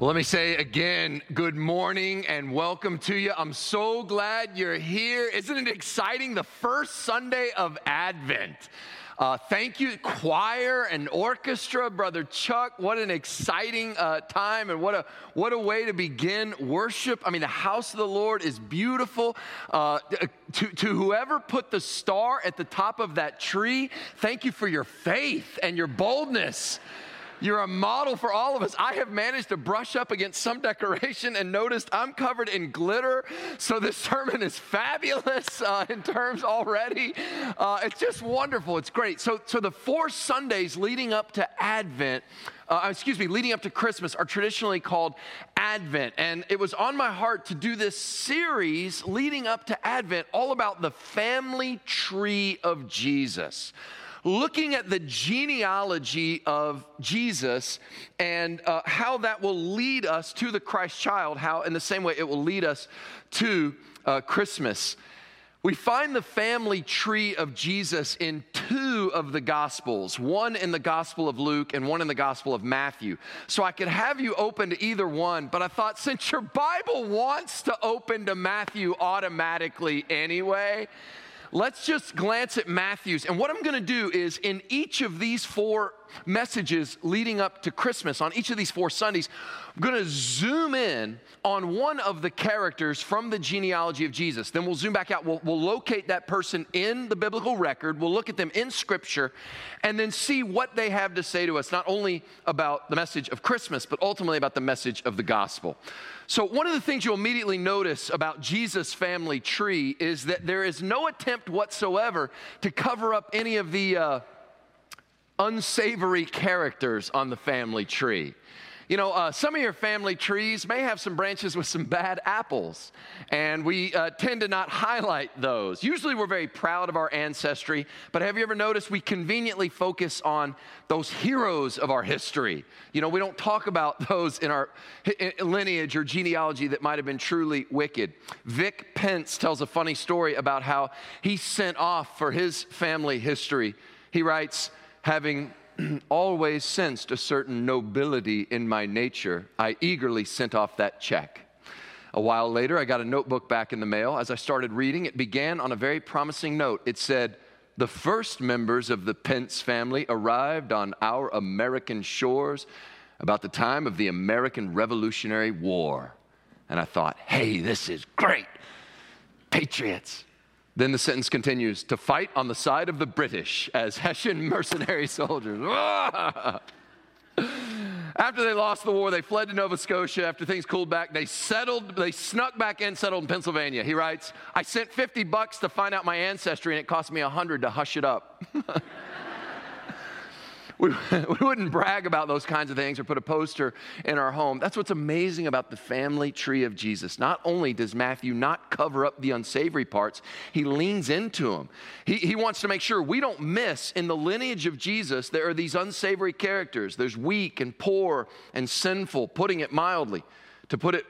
Well, let me say again, good morning and welcome to you. I'm so glad you're here. Isn't it exciting? The first Sunday of Advent. Uh, thank you, choir and orchestra, Brother Chuck. What an exciting uh, time and what a, what a way to begin worship. I mean, the house of the Lord is beautiful. Uh, to, to whoever put the star at the top of that tree, thank you for your faith and your boldness. You're a model for all of us. I have managed to brush up against some decoration and noticed I'm covered in glitter. So this sermon is fabulous uh, in terms already. Uh, it's just wonderful. It's great. So, so the four Sundays leading up to Advent, uh, excuse me, leading up to Christmas are traditionally called Advent. And it was on my heart to do this series leading up to Advent all about the family tree of Jesus looking at the genealogy of Jesus and uh, how that will lead us to the Christ child, how, in the same way, it will lead us to uh, Christmas. We find the family tree of Jesus in two of the Gospels, one in the Gospel of Luke and one in the Gospel of Matthew. So I could have you open to either one, but I thought since your Bible wants to open to Matthew automatically anyway, let's just glance at Matthew's. And what I'm going to do is in each of these four messages leading up to Christmas, on each of these four Sundays, I'm going to zoom in on one of the characters from the genealogy of Jesus. Then we'll zoom back out. We'll, we'll locate that person in the biblical record. We'll look at them in Scripture and then see what they have to say to us, not only about the message of Christmas, but ultimately about the message of the gospel. So, one of the things you'll immediately notice about Jesus' family tree is that there is no attempt whatsoever to cover up any of the uh, unsavory characters on the family tree. You know, uh, some of your family trees may have some branches with some bad apples, and we uh, tend to not highlight those. Usually, we're very proud of our ancestry, but have you ever noticed we conveniently focus on those heroes of our history? You know, we don't talk about those in our lineage or genealogy that might have been truly wicked. Vic Pence tells a funny story about how he sent off for his family history. He writes, having always sensed a certain nobility in my nature, I eagerly sent off that check. A while later, I got a notebook back in the mail. As I started reading, it began on a very promising note. It said, The first members of the Pence family arrived on our American shores about the time of the American Revolutionary War. And I thought, hey, this is great. Patriots. Then the sentence continues to fight on the side of the British as Hessian mercenary soldiers. After they lost the war, they fled to Nova Scotia. After things cooled back, they settled, they snuck back in, settled in Pennsylvania. He writes, I sent 50 bucks to find out my ancestry, and it cost me 100 to hush it up. we, we wouldn't brag about those kinds of things or put a poster in our home. That's what's amazing about the family tree of Jesus. Not only does Matthew not cover up the unsavory parts, he leans into them. He, he wants to make sure we don't miss in the lineage of Jesus, there are these unsavory characters. There's weak and poor and sinful, putting it mildly. To put it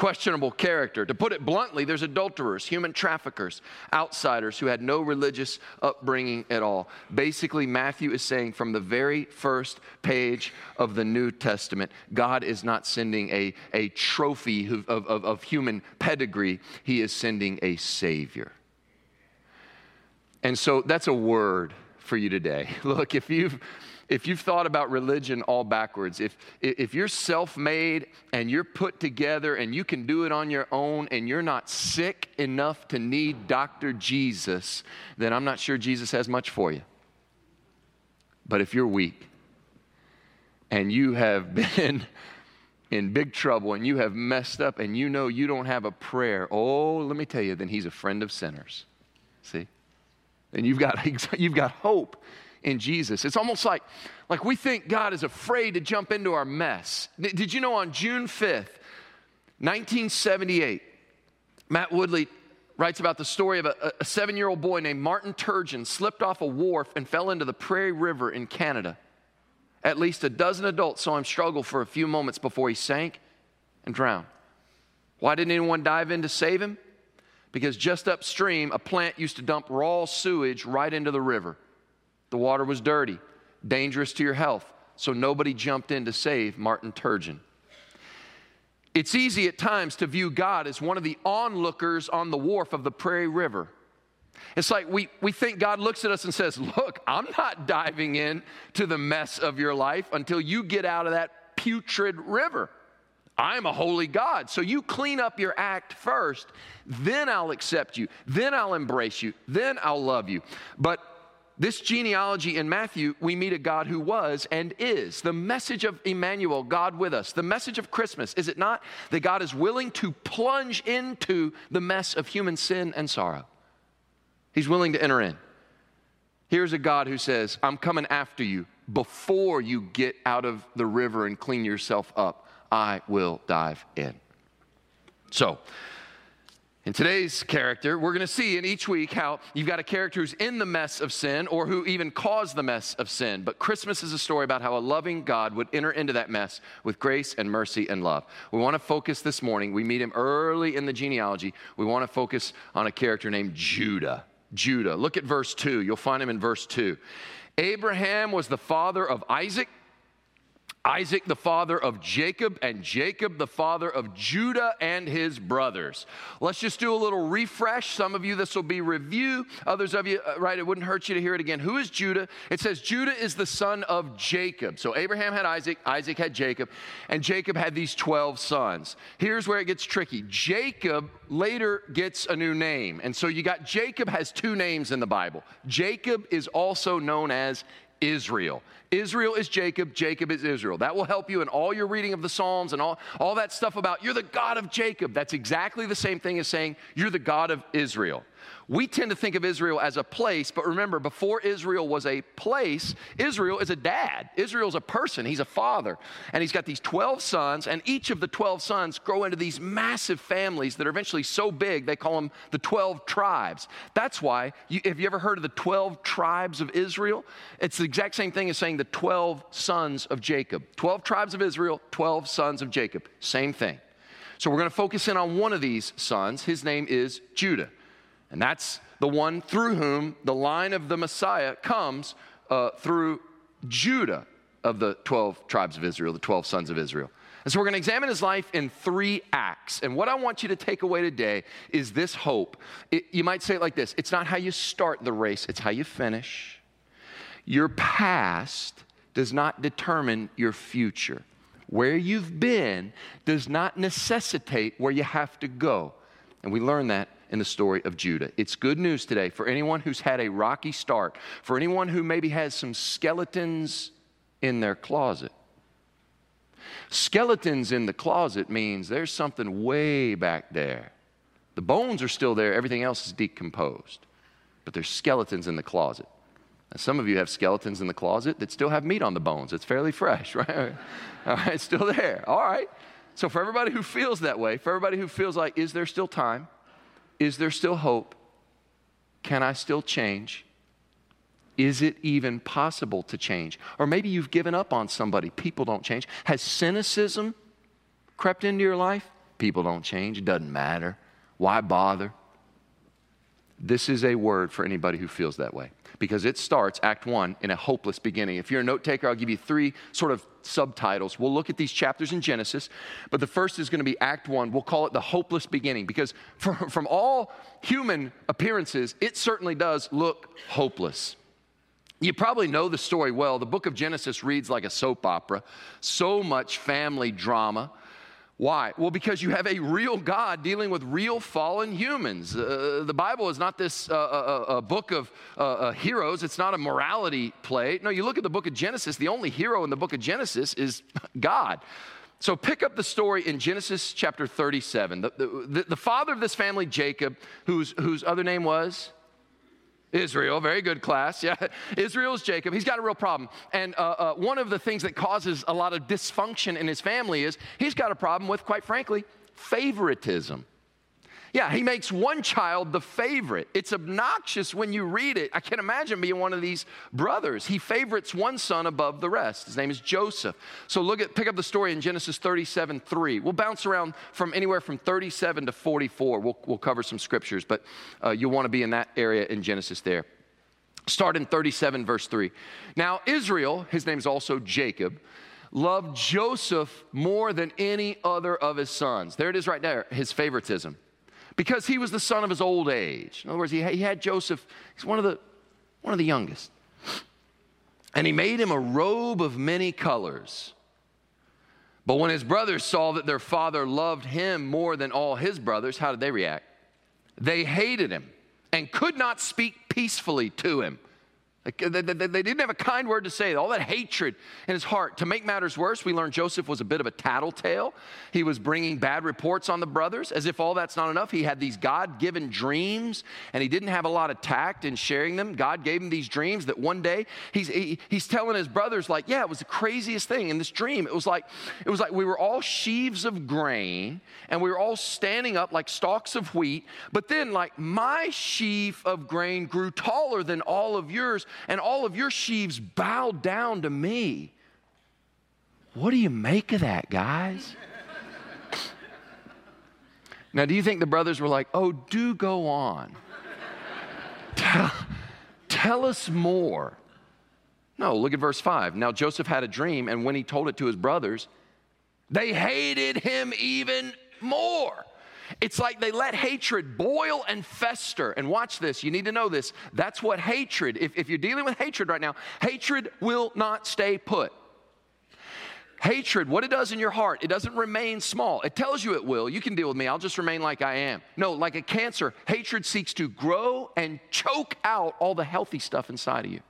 questionable character. To put it bluntly, there's adulterers, human traffickers, outsiders who had no religious upbringing at all. Basically, Matthew is saying from the very first page of the New Testament, God is not sending a, a trophy of, of, of human pedigree, He is sending a Savior. And so that's a word for you today. Look, if you've if you've thought about religion all backwards, if, if you're self made and you're put together and you can do it on your own and you're not sick enough to need Dr. Jesus, then I'm not sure Jesus has much for you. But if you're weak and you have been in big trouble and you have messed up and you know you don't have a prayer, oh, let me tell you, then he's a friend of sinners. See? And you've got, you've got hope in Jesus. It's almost like, like we think God is afraid to jump into our mess. Did you know on June 5th, 1978, Matt Woodley writes about the story of a, a seven year old boy named Martin Turgeon slipped off a wharf and fell into the Prairie River in Canada. At least a dozen adults saw him struggle for a few moments before he sank and drowned. Why didn't anyone dive in to save him? Because just upstream, a plant used to dump raw sewage right into the river. The water was dirty, dangerous to your health, so nobody jumped in to save Martin Turgeon. It's easy at times to view God as one of the onlookers on the wharf of the Prairie River. It's like we, we think God looks at us and says, Look, I'm not diving in to the mess of your life until you get out of that putrid river. I'm a holy God. So you clean up your act first, then I'll accept you, then I'll embrace you, then I'll love you. But this genealogy in Matthew, we meet a God who was and is. The message of Emmanuel, God with us, the message of Christmas, is it not that God is willing to plunge into the mess of human sin and sorrow? He's willing to enter in. Here's a God who says, I'm coming after you before you get out of the river and clean yourself up. I will dive in. So, in today's character, we're going to see in each week how you've got a character who's in the mess of sin or who even caused the mess of sin. But Christmas is a story about how a loving God would enter into that mess with grace and mercy and love. We want to focus this morning. We meet him early in the genealogy. We want to focus on a character named Judah. Judah. Look at verse 2. You'll find him in verse 2. Abraham was the father of Isaac. Isaac, the father of Jacob, and Jacob, the father of Judah and his brothers. Let's just do a little refresh. Some of you, this will be review. Others of you, uh, right, it wouldn't hurt you to hear it again. Who is Judah? It says Judah is the son of Jacob. So Abraham had Isaac, Isaac had Jacob, and Jacob had these 12 sons. Here's where it gets tricky Jacob later gets a new name. And so you got Jacob has two names in the Bible. Jacob is also known as Israel. Israel is Jacob, Jacob is Israel. That will help you in all your reading of the Psalms and all, all that stuff about you're the God of Jacob. That's exactly the same thing as saying you're the God of Israel. We tend to think of Israel as a place, but remember, before Israel was a place, Israel is a dad. Israel's a person, he's a father. And he's got these 12 sons, and each of the 12 sons grow into these massive families that are eventually so big they call them the 12 tribes. That's why, you, have you ever heard of the 12 tribes of Israel? It's the exact same thing as saying the 12 sons of Jacob. 12 tribes of Israel, 12 sons of Jacob. Same thing. So we're going to focus in on one of these sons. His name is Judah. And that's the one through whom the line of the Messiah comes uh, through Judah of the 12 tribes of Israel, the 12 sons of Israel. And so we're going to examine his life in three acts. And what I want you to take away today is this hope. It, you might say it like this it's not how you start the race, it's how you finish. Your past does not determine your future. Where you've been does not necessitate where you have to go. And we learn that in the story of Judah. It's good news today for anyone who's had a rocky start, for anyone who maybe has some skeletons in their closet. Skeletons in the closet means there's something way back there. The bones are still there, everything else is decomposed, but there's skeletons in the closet. Now, some of you have skeletons in the closet that still have meat on the bones. It's fairly fresh, right? All right, it's still there. All right. So, for everybody who feels that way, for everybody who feels like, is there still time? Is there still hope? Can I still change? Is it even possible to change? Or maybe you've given up on somebody. People don't change. Has cynicism crept into your life? People don't change. It doesn't matter. Why bother? This is a word for anybody who feels that way because it starts, Act One, in a hopeless beginning. If you're a note taker, I'll give you three sort of subtitles. We'll look at these chapters in Genesis, but the first is going to be Act One. We'll call it the hopeless beginning because from, from all human appearances, it certainly does look hopeless. You probably know the story well. The book of Genesis reads like a soap opera, so much family drama. Why? Well, because you have a real God dealing with real fallen humans. Uh, the Bible is not this uh, uh, uh book of uh, uh, heroes, it's not a morality play. No, you look at the book of Genesis, the only hero in the book of Genesis is God. So pick up the story in Genesis chapter 37. The, the, the father of this family, Jacob, whose, whose other name was? Israel, very good class. Yeah, Israel's Jacob. He's got a real problem. And uh, uh, one of the things that causes a lot of dysfunction in his family is he's got a problem with, quite frankly, favoritism. Yeah, he makes one child the favorite. It's obnoxious when you read it. I can't imagine being one of these brothers. He favorites one son above the rest. His name is Joseph. So look at pick up the story in Genesis 37, 3. We'll bounce around from anywhere from 37 to 44. We'll, we'll cover some scriptures, but uh, you'll want to be in that area in Genesis there. Start in 37, verse 3. Now, Israel, his name is also Jacob loved Joseph more than any other of his sons. There it is right there, his favoritism. Because he was the son of his old age. In other words, he had Joseph, he's one of the, one of the youngest. And he made him a robe of many colors. But when his brothers saw that their father loved him more than all his brothers, how did they react? They hated him and could not speak peacefully to him. They, didn't have a kind word to say. All that hatred in his heart. To make matters worse, we learned Joseph was a bit of a tattletale. He was bringing bad reports on the brothers. As if all that's not enough, he had these God given dreams and he didn't have a lot of tact in sharing them. God gave him these dreams that one day he's, he, he's telling his brothers, like, yeah, it was the craziest thing in this dream. It was like, it was like we were all sheaves of grain and we were all standing up like stalks of wheat. But then, like, my sheaf of grain grew taller than all of yours and all of your sheaves bowed down to me. What do you make of that, guys? now, do you think the brothers were like, oh, do go on? tell, tell us more. No, look at verse 5. Now, Joseph had a dream, and when he told it to his brothers, they hated him even more. It's like they let hatred boil and fester. And watch this, you need to know this. That's what hatred, if, if you're dealing with hatred right now, hatred will not stay put. Hatred, what it does in your heart, it doesn't remain small. It tells you it will. You can deal with me. I'll just remain like I am. No, like a cancer, hatred seeks to grow and choke out all the healthy stuff inside of you.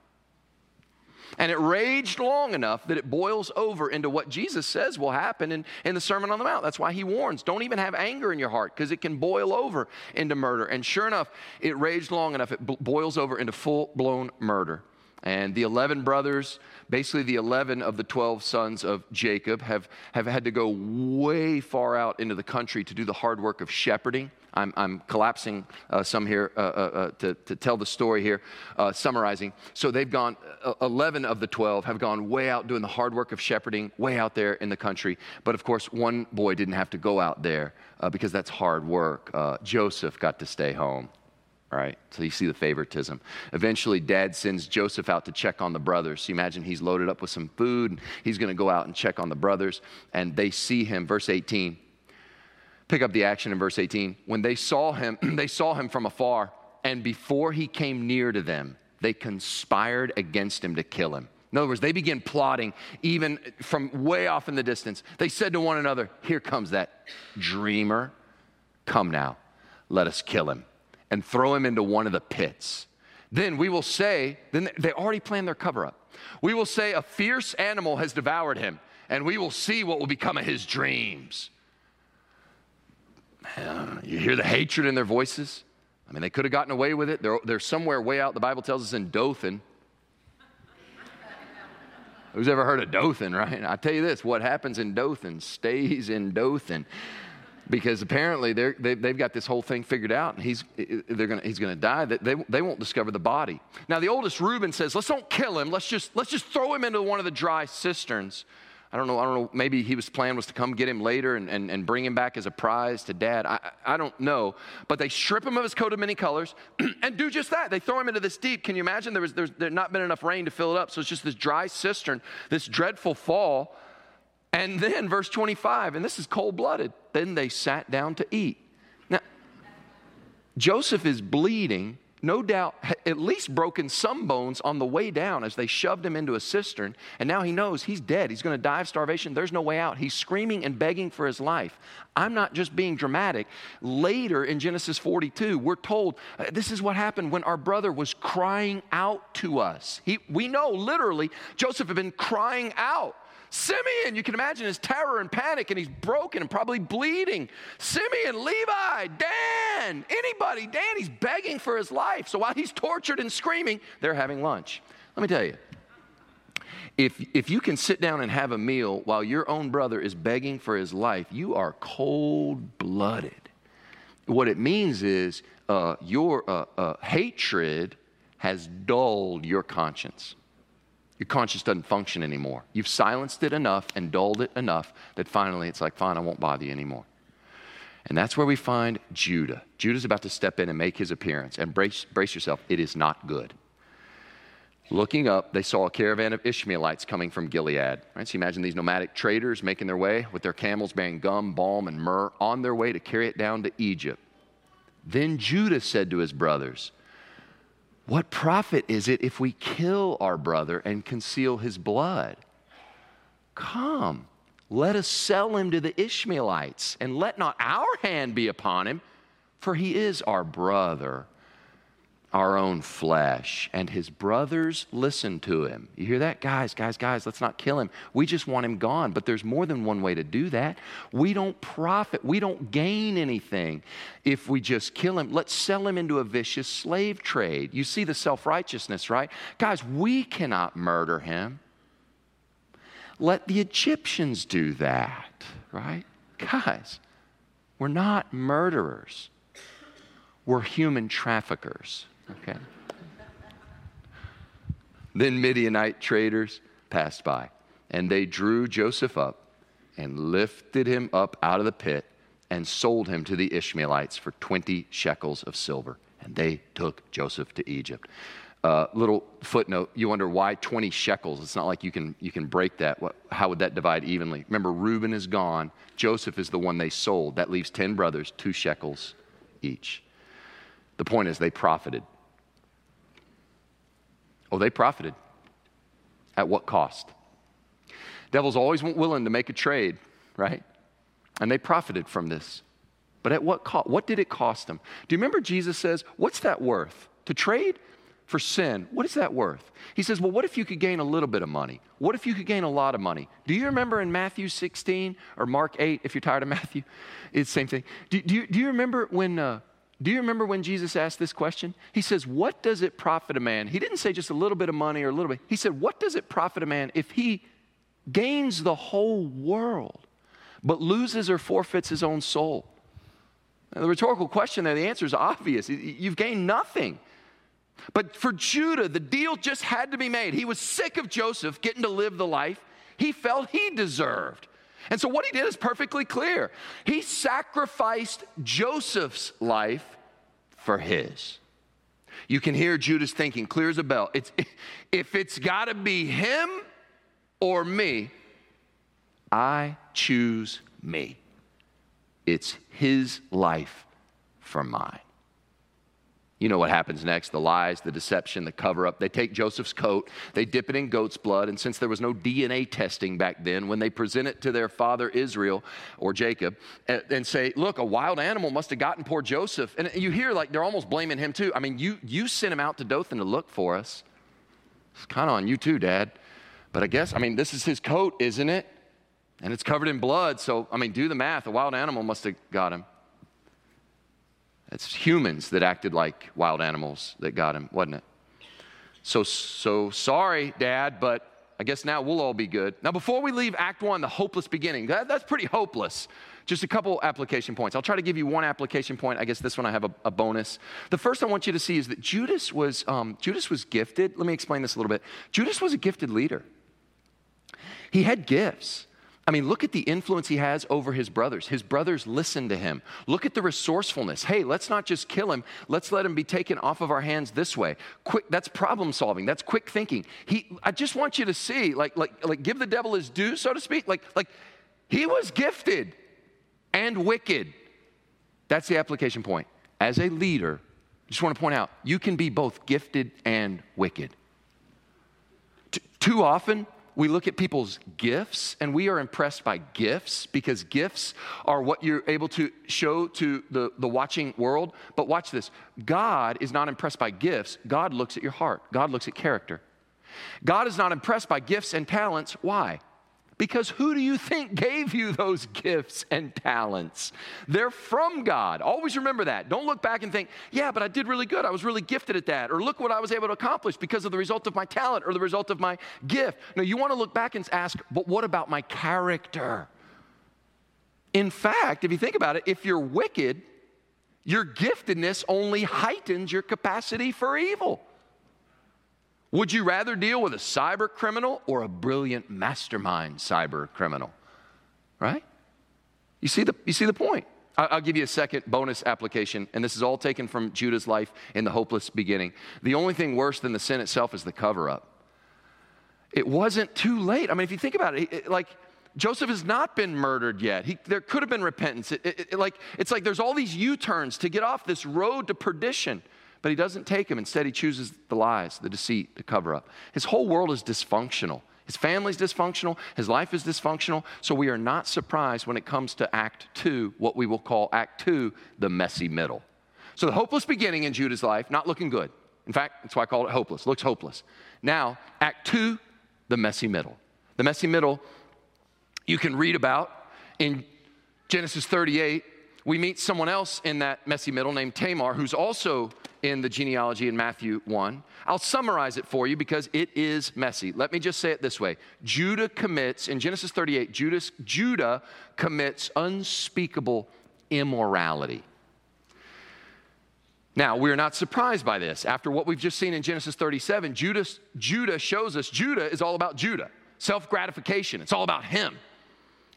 And it raged long enough that it boils over into what Jesus says will happen in, in the Sermon on the Mount. That's why he warns don't even have anger in your heart because it can boil over into murder. And sure enough, it raged long enough, it boils over into full blown murder. And the 11 brothers, basically the 11 of the 12 sons of Jacob, have, have had to go way far out into the country to do the hard work of shepherding. I'm, I'm collapsing uh, some here uh, uh, uh to, to tell the story here, uh, summarizing. So they've gone, uh, 11 of the 12 have gone way out doing the hard work of shepherding, way out there in the country. But of course, one boy didn't have to go out there because that's hard work. Joseph got to stay home. Right, so you see the favoritism. Eventually, dad sends Joseph out to check on the brothers. So you imagine he's loaded up with some food, and he's going to go out and check on the brothers, and they see him. Verse 18 Pick up the action in verse 18. When they saw him, they saw him from afar, and before he came near to them, they conspired against him to kill him. In other words, they begin plotting even from way off in the distance. They said to one another, Here comes that dreamer. Come now, let us kill him and throw him into one of the pits. Then we will say, then they already planned their cover up. We will say, A fierce animal has devoured him, and we will see what will become of his dreams. You hear the hatred in their voices? I mean, they could have gotten away with it. They're, they're somewhere way out, the Bible tells us in Dothan. Who's ever heard of Dothan, right? I tell you this what happens in Dothan stays in Dothan because apparently they have got this whole thing figured out and he's, they're gonna, he's going to die. They, they won't discover the body. Now, the oldest Reuben says, let's don't kill him. Let's just, let's just throw him into one of the dry cisterns I don't know, I don't know, maybe he was plan was to come get him later and, and, and bring him back as a prize to dad. I, I don't know. But they strip him of his coat of many colors and do just that. They throw him into this deep. Can you imagine? There was there's there not been enough rain to fill it up. So it's just this dry cistern, this dreadful fall. And then verse 25, and this is cold blooded. Then they sat down to eat. Now, Joseph is bleeding no doubt, at least broken some bones on the way down as they shoved him into a cistern. And now he knows he's dead. He's going to die of starvation. There's no way out. He's screaming and begging for his life. I'm not just being dramatic. Later in Genesis 42, we're told uh, this is what happened when our brother was crying out to us. He, we know literally Joseph had been crying out. Simeon, you can imagine his terror and panic, and he's broken and probably bleeding. Simeon, Levi, Dan, anybody, Dan, he's begging for his life. So while he's tortured and screaming, they're having lunch. Let me tell you, if, if you can sit down and have a meal while your own brother is begging for his life, you are cold blooded. What it means is uh, your uh, uh, hatred has dulled your conscience your conscience doesn't function anymore. You've silenced it enough and dulled it enough that finally it's like, fine, I won't bother you anymore. And that's where we find Judah. Judah's about to step in and make his appearance. And brace, brace yourself, it is not good. Looking up, they saw a caravan of Ishmaelites coming from Gilead. Right? So imagine these nomadic traders making their way with their camels bearing gum, balm, and myrrh on their way to carry it down to Egypt. Then Judah said to his brothers, What profit is it if we kill our brother and conceal his blood? Come, let us sell him to the Ishmaelites, and let not our hand be upon him, for he is our brother our own flesh. And his brothers listened to him. You hear that? Guys, guys, guys, let's not kill him. We just want him gone. But there's more than one way to do that. We don't profit, we don't gain anything if we just kill him. Let's sell him into a vicious slave trade. You see the self righteousness, right? Guys, we cannot murder him. Let the Egyptians do that, right? Guys, we're not murderers. We're human traffickers. Okay. then Midianite traders passed by, and they drew Joseph up and lifted him up out of the pit and sold him to the Ishmaelites for 20 shekels of silver. And they took Joseph to Egypt. Uh, little footnote you wonder why 20 shekels? It's not like you can you can break that. What, how would that divide evenly? Remember reuben is gone. Joseph is the one they sold. That leaves 10 brothers two shekels each. The point is they profited Oh, they profited. At what cost? Devil's always willing to make a trade, right? And they profited from this. But at what cost? What did it cost them? Do you remember Jesus says, What's that worth? To trade for sin, what is that worth? He says, Well, what if you could gain a little bit of money? What if you could gain a lot of money? Do you remember in Matthew 16 or Mark 8, if you're tired of Matthew? It's the same thing. Do, do, you, do you remember when uh, do you remember when Jesus asked this question? He says, What does it profit a man? He didn't say just a little bit of money or a little bit. He said, What does it profit a man if he gains the whole world but loses or forfeits his own soul? Now, the rhetorical question there, the answer is obvious. You've gained nothing. But for Judah, the deal just had to be made. He was sick of Joseph getting to live the life he felt he deserved. And so, what he did is perfectly clear. He sacrificed Joseph's life for his. You can hear Judah's thinking, clear as a bell. It's, if it's got to be him or me, I choose me. It's his life for mine. You know what happens next the lies, the deception, the cover up. They take Joseph's coat, they dip it in goat's blood, and since there was no DNA testing back then, when they present it to their father Israel or Jacob and say, Look, a wild animal must have gotten poor Joseph. And you hear like they're almost blaming him too. I mean, you, you sent him out to Dothan to look for us. It's kind of on you too, Dad. But I guess, I mean, this is his coat, isn't it? And it's covered in blood. So, I mean, do the math. A wild animal must have got him. It's humans that acted like wild animals that got him, wasn't it? So, so sorry, Dad, but I guess now we'll all be good. Now, before we leave Act One, the hopeless beginning, that, that's pretty hopeless. Just a couple application points. I'll try to give you one application point. I guess this one I have a, a bonus. The first I want you to see is that Judas was um, Judas was gifted. Let me explain this a little bit. Judas was a gifted leader. He had gifts. I mean, look at the influence he has over his brothers. His brothers listen to him. Look at the resourcefulness. Hey, let's not just kill him. Let's let him be taken off of our hands this way. Quick, that's problem solving. That's quick thinking. He, I just want you to see, like, like, like, give the devil his due, so to speak. Like, like, he was gifted and wicked. That's the application point. As a leader, I just want to point out, you can be both gifted and wicked. T- too often, we look at people's gifts and we are impressed by gifts because gifts are what you're able to show to the, the watching world. But watch this God is not impressed by gifts, God looks at your heart, God looks at character. God is not impressed by gifts and talents. Why? Because who do you think gave you those gifts and talents? They're from God. Always remember that. Don't look back and think, yeah, but I did really good. I was really gifted at that. Or look what I was able to accomplish because of the result of my talent or the result of my gift. No, you want to look back and ask, but what about my character? In fact, if you think about it, if you're wicked, your giftedness only heightens your capacity for evil. Would you rather deal with a cyber criminal or a brilliant mastermind cyber criminal? Right? You see the, you see the point. I'll give you a second bonus application, and this is all taken from Judah's life in the hopeless beginning. The only thing worse than the sin itself is the cover up. it wasn't too late. I mean, if you think about it, it like Joseph has not been murdered yet. He, there could have been repentance. It, it, like, it's like there's all these U turns to get off this road to perdition, but he doesn't take them. Instead, he chooses the lies, the deceit, the cover up. His whole world is dysfunctional. His family's dysfunctional, his life is dysfunctional, so we are not surprised when it comes to Act Two, what we will call Act Two, the messy middle. So the hopeless beginning in Judah's life, not looking good. In fact, that's why I call it hopeless, looks hopeless. Now, Act Two, the messy middle. The messy middle you can read about in Genesis 38. We meet someone else in that messy middle named Tamar, who's also in the genealogy in Matthew 1. I'll summarize it for you because it is messy. Let me just say it this way Judah commits, in Genesis 38, Judas, Judah commits unspeakable immorality. Now, we're not surprised by this. After what we've just seen in Genesis 37, Judas, Judah shows us Judah is all about Judah, self gratification. It's all about him.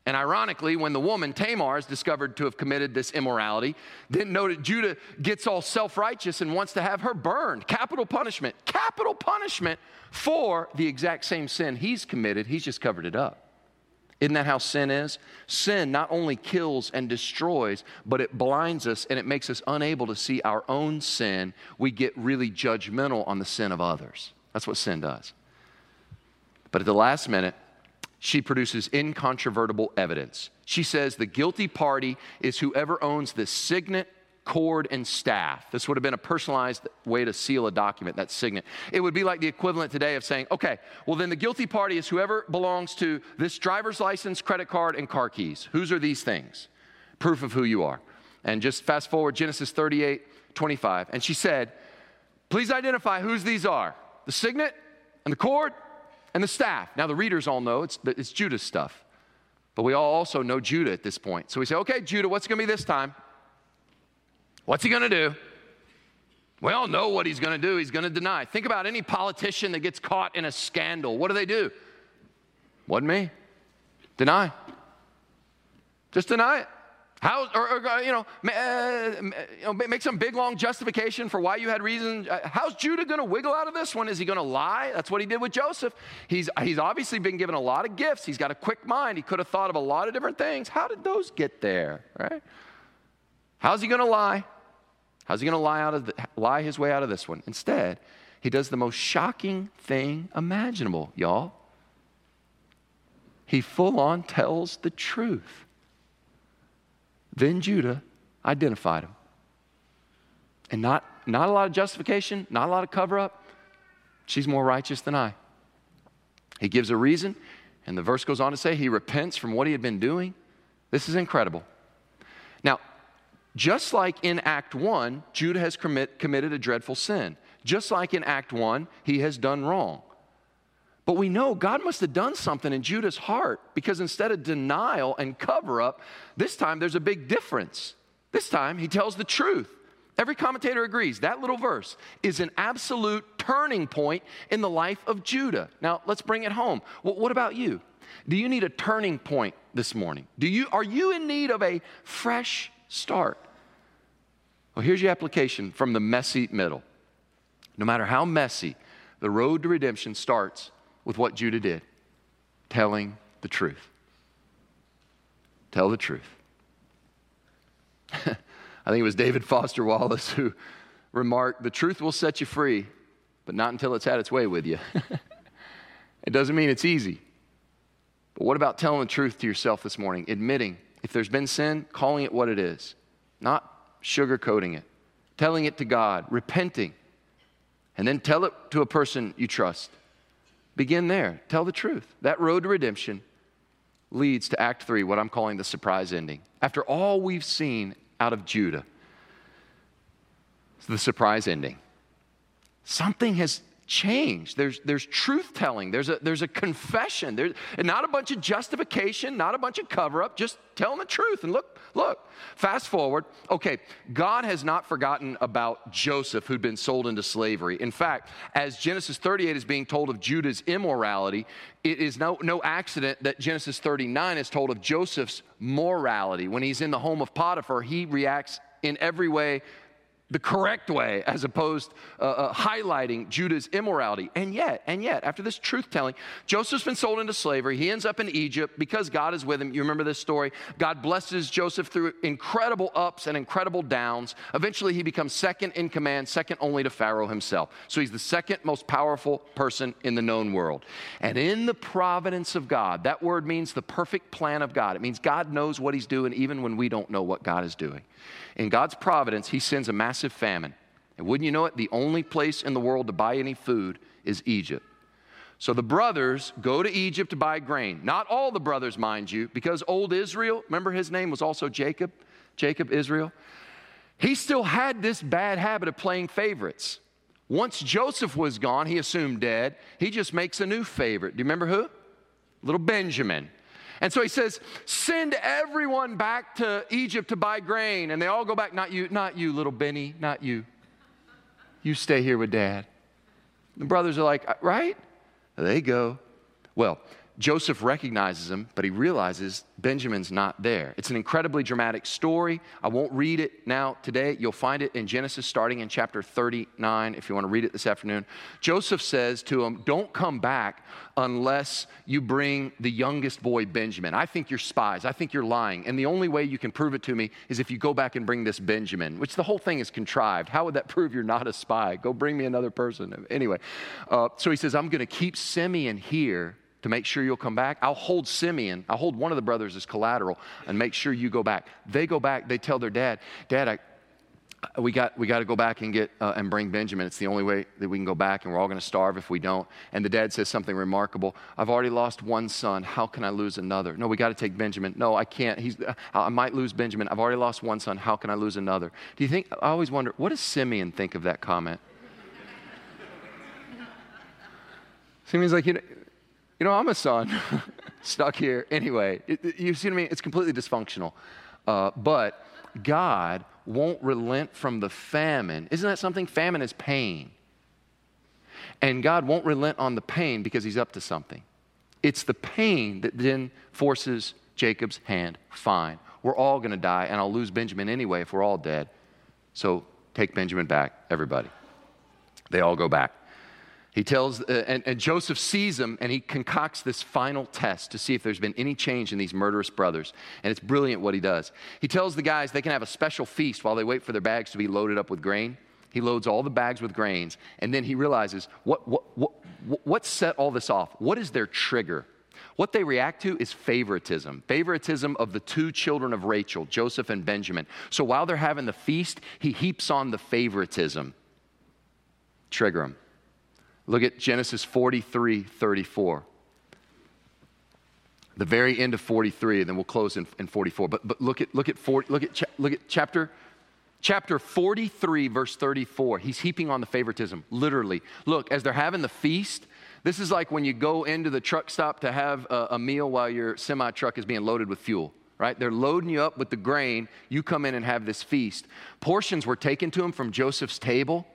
And ironically, when the woman Tamar is discovered to have committed this immorality, then note that Judah gets all self righteous and wants to have her burned. Capital punishment, capital punishment for the exact same sin he's committed. He's just covered it up. Isn't that how sin is? Sin not only kills and destroys, but it blinds us and it makes us unable to see our own sin. We get really judgmental on the sin of others. That's what sin does. But at the last minute, she produces incontrovertible evidence. She says the guilty party is whoever owns the signet, cord, and staff. This would have been a personalized way to seal a document, that signet. It would be like the equivalent today of saying, okay, well, then the guilty party is whoever belongs to this driver's license, credit card, and car keys. Whose are these things? Proof of who you are. And just fast forward Genesis 38 25. And she said, please identify whose these are the signet and the cord and the staff. Now, the readers all know it's, it's Judah's stuff, but we all also know Judah at this point. So we say, okay, Judah, what's going to be this time? What's he going to do? We all know what he's going to do. He's going to deny. Think about any politician that gets caught in a scandal. What do they do? Wasn't me. Deny. Just deny it. How, or, or uh, you, know, uh, you know, make some big long justification for why you had reason. Uh, how's Judah going to wiggle out of this one? Is he going to lie? That's what he did with Joseph. He's, he's obviously been given a lot of gifts. He's got a quick mind. He could have thought of a lot of different things. How did those get there, right? How's he going to lie? How's he going to lie, out of the, lie his way out of this one? Instead, he does the most shocking thing imaginable, y'all. He full on tells the truth. Then Judah identified him. And not, not a lot of justification, not a lot of cover up. She's more righteous than I. He gives a reason, and the verse goes on to say he repents from what he had been doing. This is incredible. Now, just like in Act 1, Judah has commit, committed a dreadful sin. Just like in Act 1, he has done wrong. But we know God must have done something in Judah's heart because instead of denial and cover up, this time there's a big difference. This time he tells the truth. Every commentator agrees that little verse is an absolute turning point in the life of Judah. Now, let's bring it home. Well, what about you? Do you need a turning point this morning? Do you, are you in need of a fresh start? Well, here's your application from the messy middle. No matter how messy, the road to redemption starts with what Judah did telling the truth. Tell the truth. I think it was David Foster Wallace who remarked, The truth will set you free, but not until it's had its way with you. it doesn't mean it's easy. But what about telling the truth to yourself this morning? Admitting if there's been sin, calling it what it is, not sugarcoating it, telling it to God, repenting, and then tell it to a person you trust. Begin there. Tell the truth. That road to redemption leads to Act 3, what I'm calling the surprise ending. After all we've seen out of Judah, It's the surprise ending. Something has changed. There's, there's truth telling, there's a, there's a confession, there's not a bunch of justification, not a bunch of cover up, just telling the truth. And look, look, fast forward. Okay, God has not forgotten about Joseph who'd been sold into slavery. In fact, as Genesis 38 is being told of Judah's immorality, it is no, no accident that Genesis 39 is told of Joseph's morality. When he's in the home of Potiphar, he reacts in every way the correct way as opposed uh, uh, highlighting Judah's immorality. And yet, and yet, after this truth telling, Joseph's been sold into slavery. He ends up in Egypt because God is with him. You remember this story? God blesses Joseph through incredible ups and incredible downs. Eventually, he becomes second in command, second only to Pharaoh himself. So he's the second most powerful person in the known world. And in the providence of God, that word means the perfect plan of God. It means God knows what he's doing even when we don't know what God is doing. In God's providence, He sends a massive famine. And wouldn't you know it, the only place in the world to buy any food is Egypt. So the brothers go to Egypt to buy grain. Not all the brothers, mind you, because old Israel, remember his name was also Jacob, Jacob Israel. He still had this bad habit of playing favorites. Once Joseph was gone, he assumed dead, he just makes a new favorite. Do you remember who? Little Benjamin. And so he says, Send everyone back to Egypt to buy grain. And they all go back, Not you, not you, little Benny, not you. You stay here with dad. The brothers are like, uh, Right? They go. Well, Joseph recognizes him, but he realizes Benjamin's not there. It's an incredibly dramatic story. I won't read it now today. You'll find it in Genesis starting in chapter 39 if you want to read it this afternoon. Joseph says to him, Don't come back unless you bring the youngest boy, Benjamin. I think you're spies. I think you're lying. And the only way you can prove it to me is if you go back and bring this Benjamin, which the whole thing is contrived. How would that prove you're not a spy? Go bring me another person. Anyway, uh, so he says, I'm going to keep Simeon here to make sure you'll come back. I'll hold Simeon, I'll hold one of the brothers as collateral and make sure you go back. They go back, they tell their dad, Dad, I, we got, we got to go back and get uh, and bring Benjamin. It's the only way that we can go back, and we're all going to starve if we don't. And the dad says something remarkable. I've already lost one son. How can I lose another? No, we got to take Benjamin. No, I can't. He's, I might lose Benjamin. I've already lost one son. How can I lose another? Do you think? I always wonder. What does Simeon think of that comment? Simeon's like, you know, you know, I'm a son stuck here. Anyway, it, you see what I mean? It's completely dysfunctional. Uh, but God won't relent from the famine. Isn't that something? Famine is pain. And God won't relent on the pain because he's up to something. It's the pain that then forces Jacob's hand. Fine. We're all going to die, and I'll lose Benjamin anyway if we're all dead. So take Benjamin back, everybody. They all go back. He tells, uh, and, and, Joseph sees him and he concocts this final test to see if there's been any change in these murderous brothers. And it's brilliant what he does. He tells the guys they can have a special feast while they wait for their bags to be loaded up with grain. He loads all the bags with grains. And then he realizes what, what, what, what set all this off? What is their trigger? What they react to is favoritism, favoritism of the two children of Rachel, Joseph and Benjamin. So while they're having the feast, he heaps on the favoritism. Trigger them. Look at Genesis 43 34. The very end of 43, and then we'll close in, in 44. But, but look at, look at, 40, look at, cha- look at chapter, chapter 43, verse 34. He's heaping on the favoritism, literally. Look, as they're having the feast, this is like when you go into the truck stop to have a, a meal while your semi truck is being loaded with fuel right? They're loading you up with the grain. You come in and have this feast. Portions were taken to him from Joseph's table.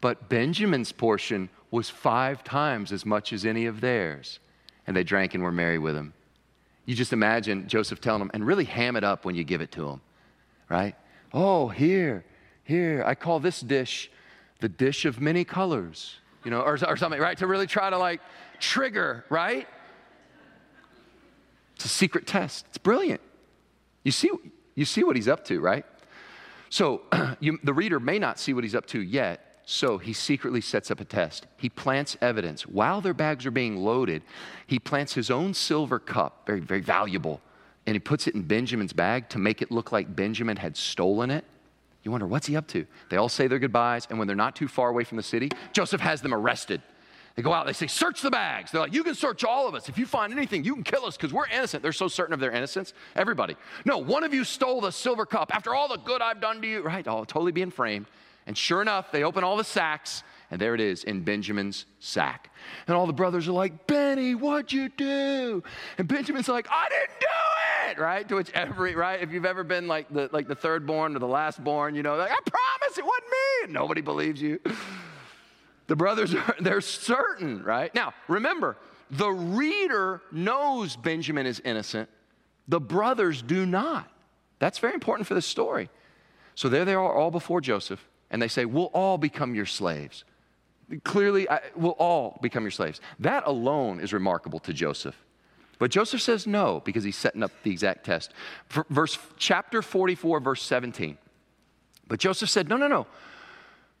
But Benjamin's portion was five times as much as any of theirs. And they drank and were merry with him. You just imagine Joseph telling them, and really ham it up when you give it to them, right? Oh, here, here, I call this dish the dish of many colors, you know, or, or something, right? To really try to like trigger, right? It's a secret test. It's brilliant. You see, you see what he's up to, right? So you, the reader may not see what he's up to yet, so he secretly sets up a test. He plants evidence. While their bags are being loaded, he plants his own silver cup, very, very valuable, and he puts it in Benjamin's bag to make it look like Benjamin had stolen it. You wonder, what's he up to? They all say their goodbyes, and when they're not too far away from the city, Joseph has them arrested. They go out, they say, Search the bags. They're like, You can search all of us. If you find anything, you can kill us because we're innocent. They're so certain of their innocence. Everybody. No, one of you stole the silver cup after all the good I've done to you. Right? All totally being framed. And sure enough, they open all the sacks, and there it is in Benjamin's sack. And all the brothers are like, Benny, what'd you do? And Benjamin's like, I didn't do it, right? To which every, right? If you've ever been like the, like the third born or the last born, you know, like, I promise it wasn't me. And nobody believes you. The brothers are, they're certain, right? Now, remember, the reader knows Benjamin is innocent. The brothers do not. That's very important for the story. So there they are, all before Joseph, and they say, We'll all become your slaves. Clearly, I, we'll all become your slaves. That alone is remarkable to Joseph. But Joseph says no because he's setting up the exact test. Verse chapter 44, verse 17. But Joseph said, No, no, no.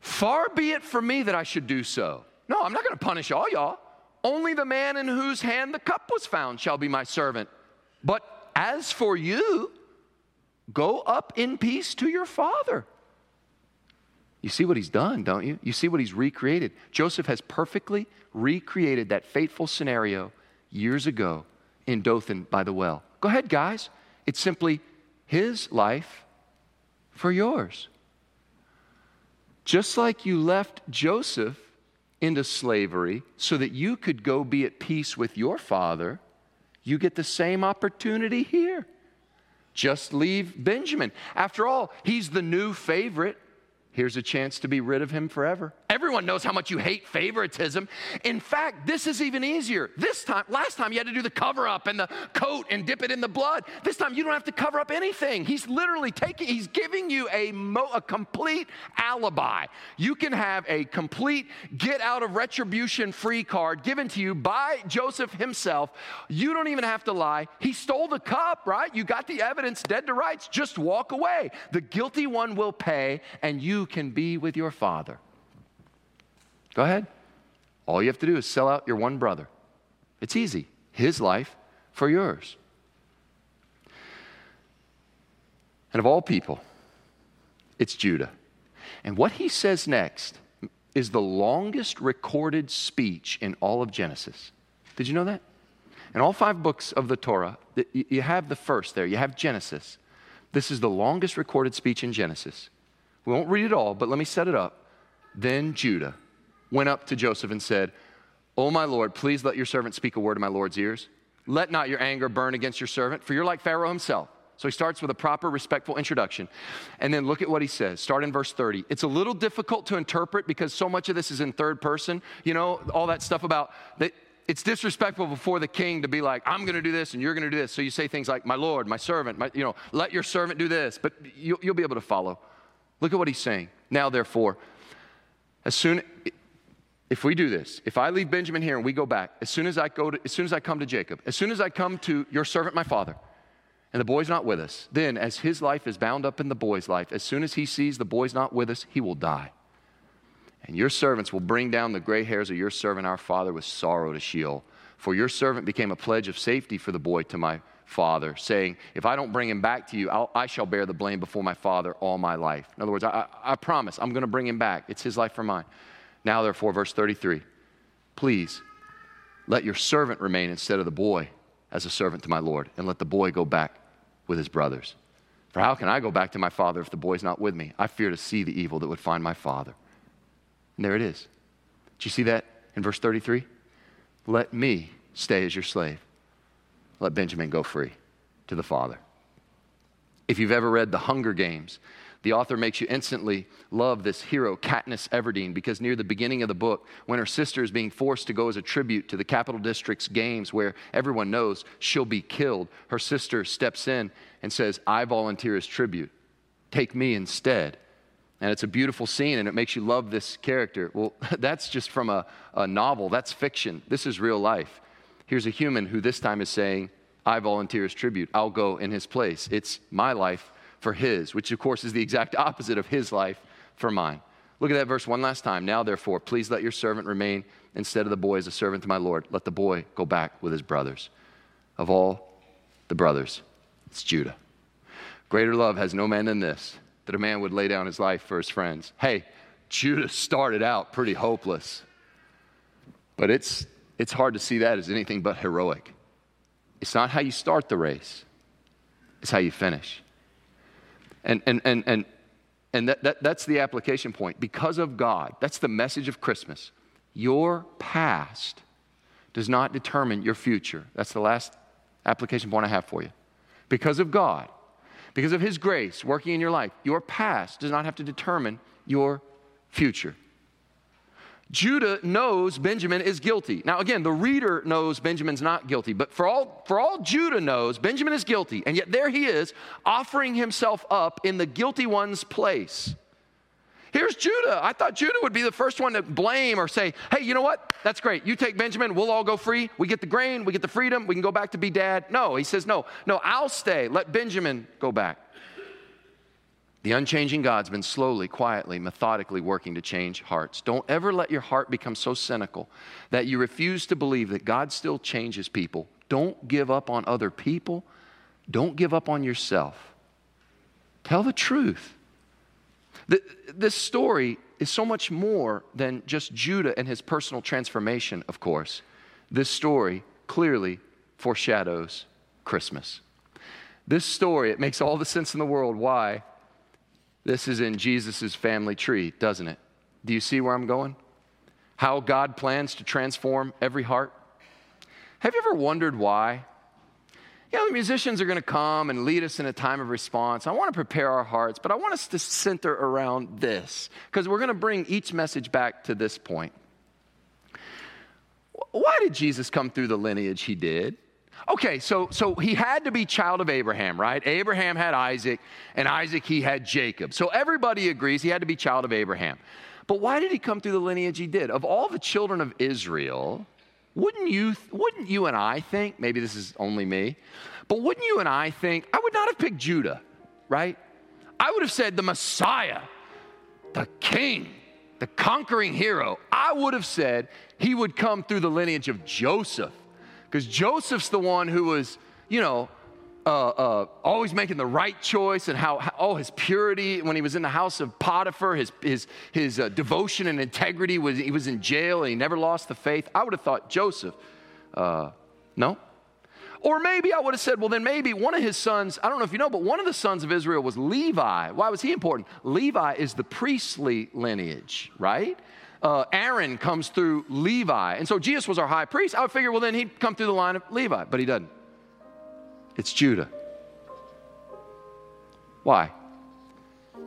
Far be it from me that I should do so. No, I'm not going to punish all y'all. Only the man in whose hand the cup was found shall be my servant. But as for you, go up in peace to your father. You see what he's done, don't you? You see what he's recreated. Joseph has perfectly recreated that fateful scenario years ago in Dothan by the well. Go ahead, guys. It's simply his life for yours. Just like you left Joseph into slavery so that you could go be at peace with your father, you get the same opportunity here. Just leave Benjamin. After all, he's the new favorite. Here's a chance to be rid of him forever. Everyone knows how much you hate favoritism. In fact, this is even easier. This time, last time you had to do the cover up and the coat and dip it in the blood. This time you don't have to cover up anything. He's literally taking, he's giving you a, mo, a complete alibi. You can have a complete get out of retribution free card given to you by Joseph himself. You don't even have to lie. He stole the cup, right? You got the evidence, dead to rights. Just walk away. The guilty one will pay, and you can be with your father. Go ahead. All you have to do is sell out your one brother. It's easy. His life for yours. And of all people, it's Judah. And what he says next is the longest recorded speech in all of Genesis. Did you know that? In all five books of the Torah, you have the first there, you have Genesis. This is the longest recorded speech in Genesis. We won't read it all, but let me set it up. Then Judah went up to Joseph and said, Oh, my Lord, please let your servant speak a word in my Lord's ears. Let not your anger burn against your servant, for you're like Pharaoh himself. So he starts with a proper, respectful introduction. And then look at what he says. Start in verse 30. It's a little difficult to interpret because so much of this is in third person. You know, all that stuff about that. It's disrespectful before the king to be like, I'm going to do this and you're going to do this. So you say things like, my Lord, my servant, my, you know, let your servant do this. But you'll, you'll be able to follow. Look at what he's saying. Now, therefore, as soon if we do this, if I leave Benjamin here and we go back, as soon as I go to, as soon as I come to Jacob, as soon as I come to your servant, my father, and the boy's not with us, then as his life is bound up in the boy's life, as soon as he sees the boy's not with us, he will die. And your servants will bring down the gray hairs of your servant, our father, with sorrow to Sheol. For your servant became a pledge of safety for the boy to my father, saying, If I don't bring him back to you, I'll, I shall bear the blame before my father all my life. In other words, I, I, promise I'm going to bring him back. It's his life for mine. Now, therefore, verse 33 Please let your servant remain instead of the boy as a servant to my Lord, and let the boy go back with his brothers. For how can I go back to my father if the boy's not with me? I fear to see the evil that would find my father. And there it is. Do you see that in verse 33? Let me stay as your slave. Let Benjamin go free to the father. If you've ever read The Hunger Games, the author makes you instantly love this hero, Katniss Everdeen, because near the beginning of the book, when her sister is being forced to go as a tribute to the Capitol District's games, where everyone knows she'll be killed, her sister steps in and says, I volunteer as tribute. Take me instead. And it's a beautiful scene and it makes you love this character. Well, that's just from a, a novel, that's fiction. This is real life. Here's a human who this time is saying, I volunteer as tribute. I'll go in his place. It's my life for his, which of course is the exact opposite of his life for mine. Look at that verse one last time. Now, therefore, please let your servant remain instead of the boy as a servant to my Lord. Let the boy go back with his brothers. Of all the brothers, it's Judah. Greater love has no man than this, that a man would lay down his life for his friends. Hey, Judah started out pretty hopeless, but it's, it's hard to see that as anything but heroic. It's not how you start the race, it's how you finish. And, and, and, and, and that, that, that's the application point. Because of God, that's the message of Christmas. Your past does not determine your future. That's the last application point I have for you. Because of God, because of His grace working in your life, your past does not have to determine your future. Judah knows Benjamin is guilty. Now, again, the reader knows Benjamin's not guilty, but for all, for all Judah knows, Benjamin is guilty. And yet there he is, offering himself up in the guilty one's place. Here's Judah. I thought Judah would be the first one to blame or say, hey, you know what? That's great. You take Benjamin, we'll all go free. We get the grain, we get the freedom, we can go back to be dad. No, he says, no, no, I'll stay. Let Benjamin go back. The unchanging God's been slowly, quietly, methodically working to change hearts. Don't ever let your heart become so cynical that you refuse to believe that God still changes people. Don't give up on other people. Don't give up on yourself. Tell the truth. The, this story is so much more than just Judah and his personal transformation, of course. This story clearly foreshadows Christmas. This story, it makes all the sense in the world why this is in Jesus' family tree, doesn't it? Do you see where I'm going? How God plans to transform every heart? Have you ever wondered why? You know, the musicians are going to come and lead us in a time of response. I want to prepare our hearts, but I want us to center around this because we're going to bring each message back to this point. Why did Jesus come through the lineage he did? Okay, so, so he had to be child of Abraham, right? Abraham had Isaac, and Isaac he had Jacob. So everybody agrees he had to be child of Abraham. But why did he come through the lineage he did? Of all the children of Israel, wouldn't you, wouldn't you and I think, maybe this is only me, but wouldn't you and I think, I would not have picked Judah, right? I would have said the Messiah, the king, the conquering hero. I would have said he would come through the lineage of Joseph because Joseph's the one who was, you know, uh, uh, always making the right choice and how, how, his purity when he was in the house of Potiphar his, his, his uh, devotion and integrity was he was in jail and he never lost the faith. I would have thought Joseph uh, no? Or maybe I would have said well then maybe one of his sons I don't know if you know but one of the sons of Israel was Levi. Why was he important? Levi is the priestly lineage right uh, Aaron comes through Levi. And so Jesus was our high priest. I would figure, well, then he'd come through the line of Levi, but he doesn't. It's Judah. Why?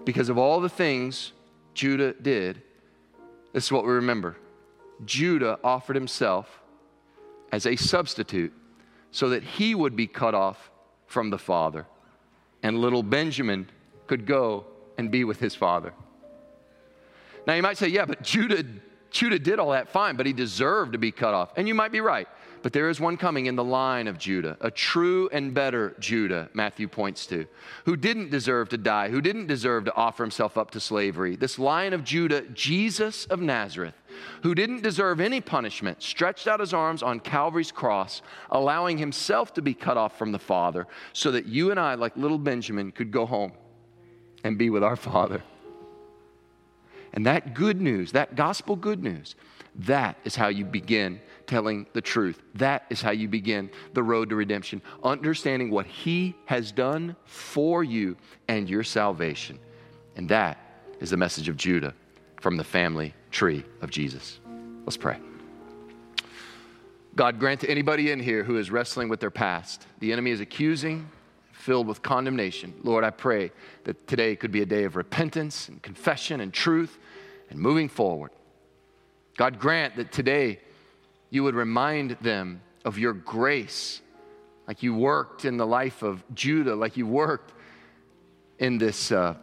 Because of all the things Judah did, this is what we remember. Judah offered himself as a substitute so that he would be cut off from the father, and little Benjamin could go and be with his father. Now you might say, yeah, but Judah, Judah did all that fine, but he deserved to be cut off. And you might be right. But there is one coming in the line of Judah, a true and better Judah, Matthew points to, who didn't deserve to die, who didn't deserve to offer himself up to slavery. This lion of Judah, Jesus of Nazareth, who didn't deserve any punishment, stretched out his arms on Calvary's cross, allowing himself to be cut off from the Father, so that you and I, like little Benjamin, could go home and be with our Father. And that good news, that gospel good news, that is how you begin telling the truth. That is how you begin the road to redemption, understanding what He has done for you and your salvation. And that is the message of Judah from the family tree of Jesus. Let's pray. God, grant to anybody in here who is wrestling with their past, the enemy is accusing, filled with condemnation. Lord, I pray that today could be a day of repentance and confession and truth and moving forward. God, grant that today you would remind them of your grace, like you worked in the life of Judah, like you worked in this uh,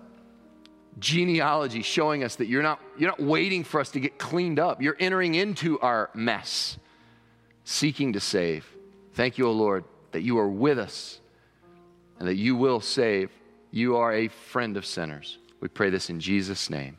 genealogy, showing us that you're not, you're not waiting for us to get cleaned up. You're entering into our mess, seeking to save. Thank you, O Lord, that you are with us and that you will save. You are a friend of sinners. We pray this in Jesus' name.